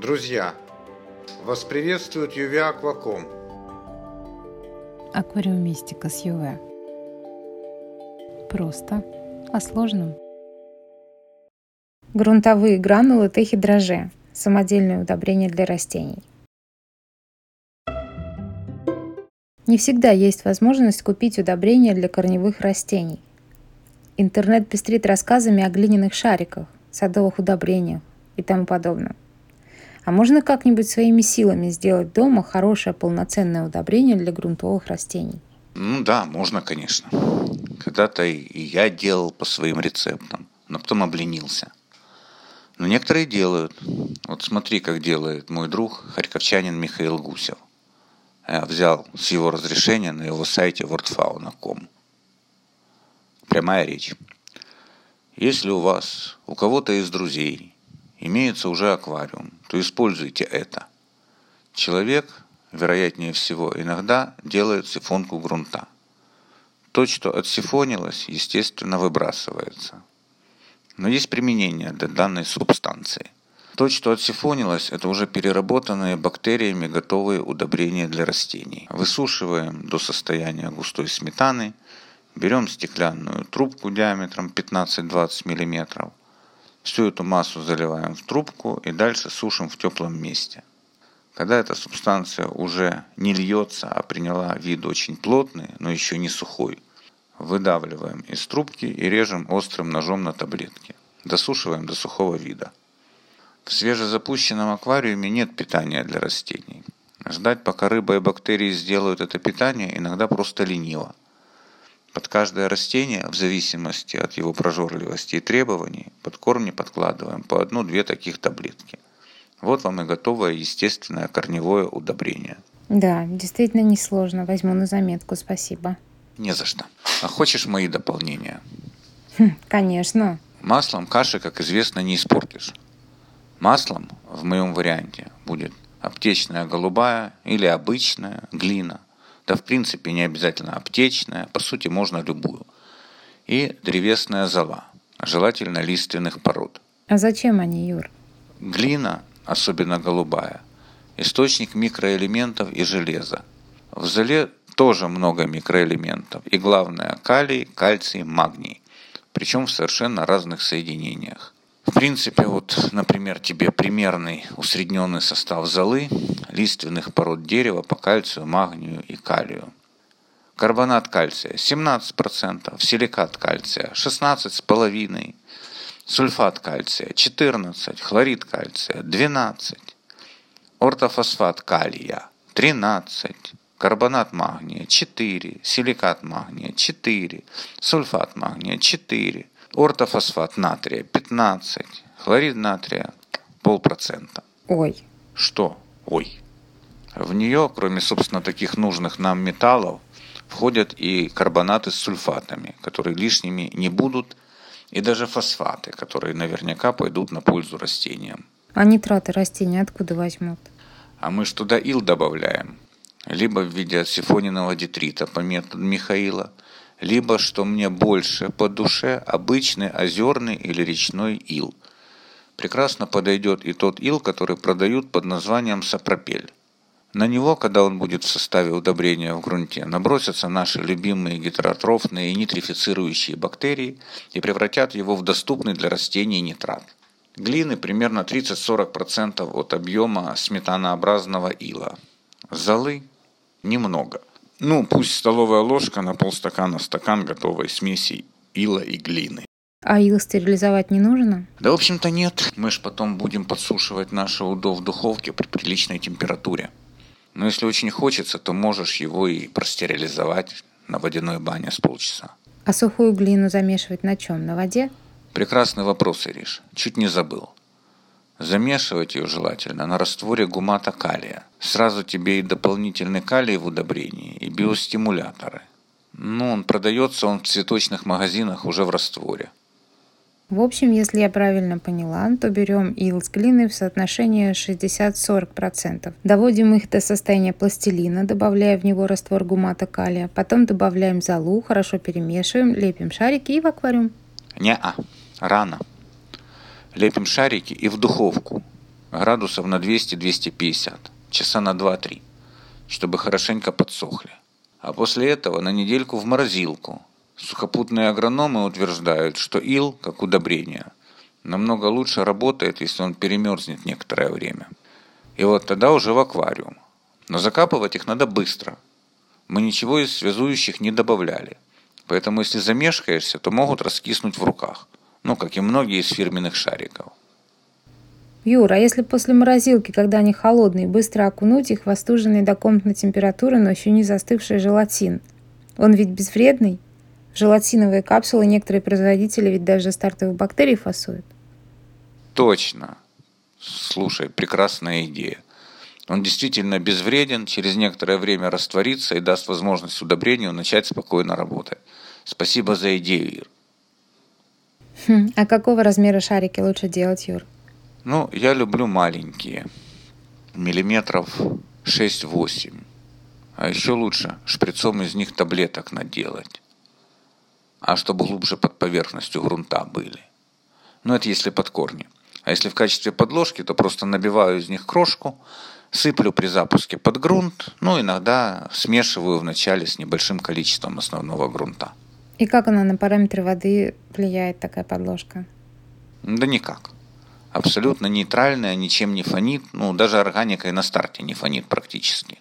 Друзья, вас приветствует Юви Акваком. Аквариумистика с ЮВ. Просто о сложном. Грунтовые гранулы техидроже – самодельное удобрение для растений. Не всегда есть возможность купить удобрения для корневых растений. Интернет пестрит рассказами о глиняных шариках, садовых удобрениях и тому подобное. А можно как-нибудь своими силами сделать дома хорошее полноценное удобрение для грунтовых растений? Ну да, можно, конечно. Когда-то и я делал по своим рецептам, но потом обленился. Но некоторые делают. Вот смотри, как делает мой друг, харьковчанин Михаил Гусев. Я взял с его разрешения на его сайте wordfauna.com. Прямая речь. Если у вас, у кого-то из друзей имеется уже аквариум, то используйте это. Человек, вероятнее всего, иногда делает сифонку грунта. То, что отсифонилось, естественно, выбрасывается. Но есть применение для данной субстанции. То, что отсифонилось, это уже переработанные бактериями готовые удобрения для растений. Высушиваем до состояния густой сметаны, берем стеклянную трубку диаметром 15-20 мм, всю эту массу заливаем в трубку и дальше сушим в теплом месте. Когда эта субстанция уже не льется, а приняла вид очень плотный, но еще не сухой, выдавливаем из трубки и режем острым ножом на таблетки. Досушиваем до сухого вида. В свежезапущенном аквариуме нет питания для растений. Ждать, пока рыба и бактерии сделают это питание, иногда просто лениво. Под каждое растение, в зависимости от его прожорливости и требований, под корни подкладываем по одну-две таких таблетки. Вот вам и готовое естественное корневое удобрение. Да, действительно несложно. Возьму на заметку, спасибо. Не за что. А хочешь мои дополнения? Хм, конечно. Маслом каши, как известно, не испортишь. Маслом в моем варианте будет аптечная голубая или обычная глина. Да, в принципе, не обязательно аптечная, по сути, можно любую. И древесная зола, желательно лиственных пород. А зачем они, Юр? Глина, особенно голубая, источник микроэлементов и железа. В золе тоже много микроэлементов. И главное, калий, кальций, магний. Причем в совершенно разных соединениях. Принципе, вот, например, тебе примерный усредненный состав золы, лиственных пород дерева по кальцию, магнию и калию. Карбонат кальция 17%, силикат кальция 16,5%, сульфат кальция 14%, хлорид кальция 12%, ортофосфат калия 13%, карбонат магния 4, силикат магния 4, сульфат магния 4, ортофосфат натрия 15, хлорид натрия полпроцента. Ой. Что? Ой. В нее, кроме, собственно, таких нужных нам металлов, входят и карбонаты с сульфатами, которые лишними не будут, и даже фосфаты, которые наверняка пойдут на пользу растениям. А нитраты растения откуда возьмут? А мы же туда ил добавляем. Либо в виде отсифоненного детрита по методу Михаила – либо, что мне больше по душе, обычный озерный или речной ил. Прекрасно подойдет и тот ил, который продают под названием сапропель. На него, когда он будет в составе удобрения в грунте, набросятся наши любимые гетеротрофные и нитрифицирующие бактерии и превратят его в доступный для растений нитрат. Глины примерно 30-40% от объема сметанообразного ила. Золы немного – ну, пусть столовая ложка на полстакана стакан готовой смеси ила и глины. А ил стерилизовать не нужно? Да, в общем-то, нет. Мы же потом будем подсушивать наше удо в духовке при приличной температуре. Но если очень хочется, то можешь его и простерилизовать на водяной бане с полчаса. А сухую глину замешивать на чем? На воде? Прекрасный вопрос, Ириш. Чуть не забыл. Замешивать ее желательно на растворе гумата калия. Сразу тебе и дополнительный калий в удобрении, и биостимуляторы. Ну, он продается он в цветочных магазинах уже в растворе. В общем, если я правильно поняла, то берем ил с глиной в соотношении 60-40%. Доводим их до состояния пластилина, добавляя в него раствор гумата калия. Потом добавляем золу, хорошо перемешиваем, лепим шарики и в аквариум. Не-а, рано лепим шарики и в духовку. градусов на 200-250, часа на 2-3, чтобы хорошенько подсохли. А после этого на недельку в морозилку. Сухопутные агрономы утверждают, что ил, как удобрение, намного лучше работает, если он перемерзнет некоторое время. И вот тогда уже в аквариум. Но закапывать их надо быстро. Мы ничего из связующих не добавляли. Поэтому если замешкаешься, то могут раскиснуть в руках. Ну, как и многие из фирменных шариков. Юра, а если после морозилки, когда они холодные, быстро окунуть их в остуженный до комнатной температуры, но еще не застывший желатин? Он ведь безвредный? Желатиновые капсулы некоторые производители ведь даже стартовых бактерий фасуют. Точно. Слушай, прекрасная идея. Он действительно безвреден, через некоторое время растворится и даст возможность удобрению начать спокойно работать. Спасибо за идею, Ир. Хм, а какого размера шарики лучше делать, Юр? Ну, я люблю маленькие. Миллиметров 6-8. А еще лучше шприцом из них таблеток наделать. А чтобы глубже под поверхностью грунта были. Ну, это если под корни. А если в качестве подложки, то просто набиваю из них крошку, сыплю при запуске под грунт, ну, иногда смешиваю вначале с небольшим количеством основного грунта. И как она на параметры воды влияет, такая подложка? Да никак. Абсолютно нейтральная, ничем не фонит, ну, даже органикой на старте не фонит практически.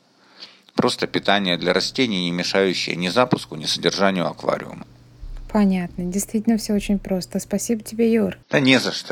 Просто питание для растений, не мешающее ни запуску, ни содержанию аквариума. Понятно. Действительно все очень просто. Спасибо тебе, Юр. Да не за что.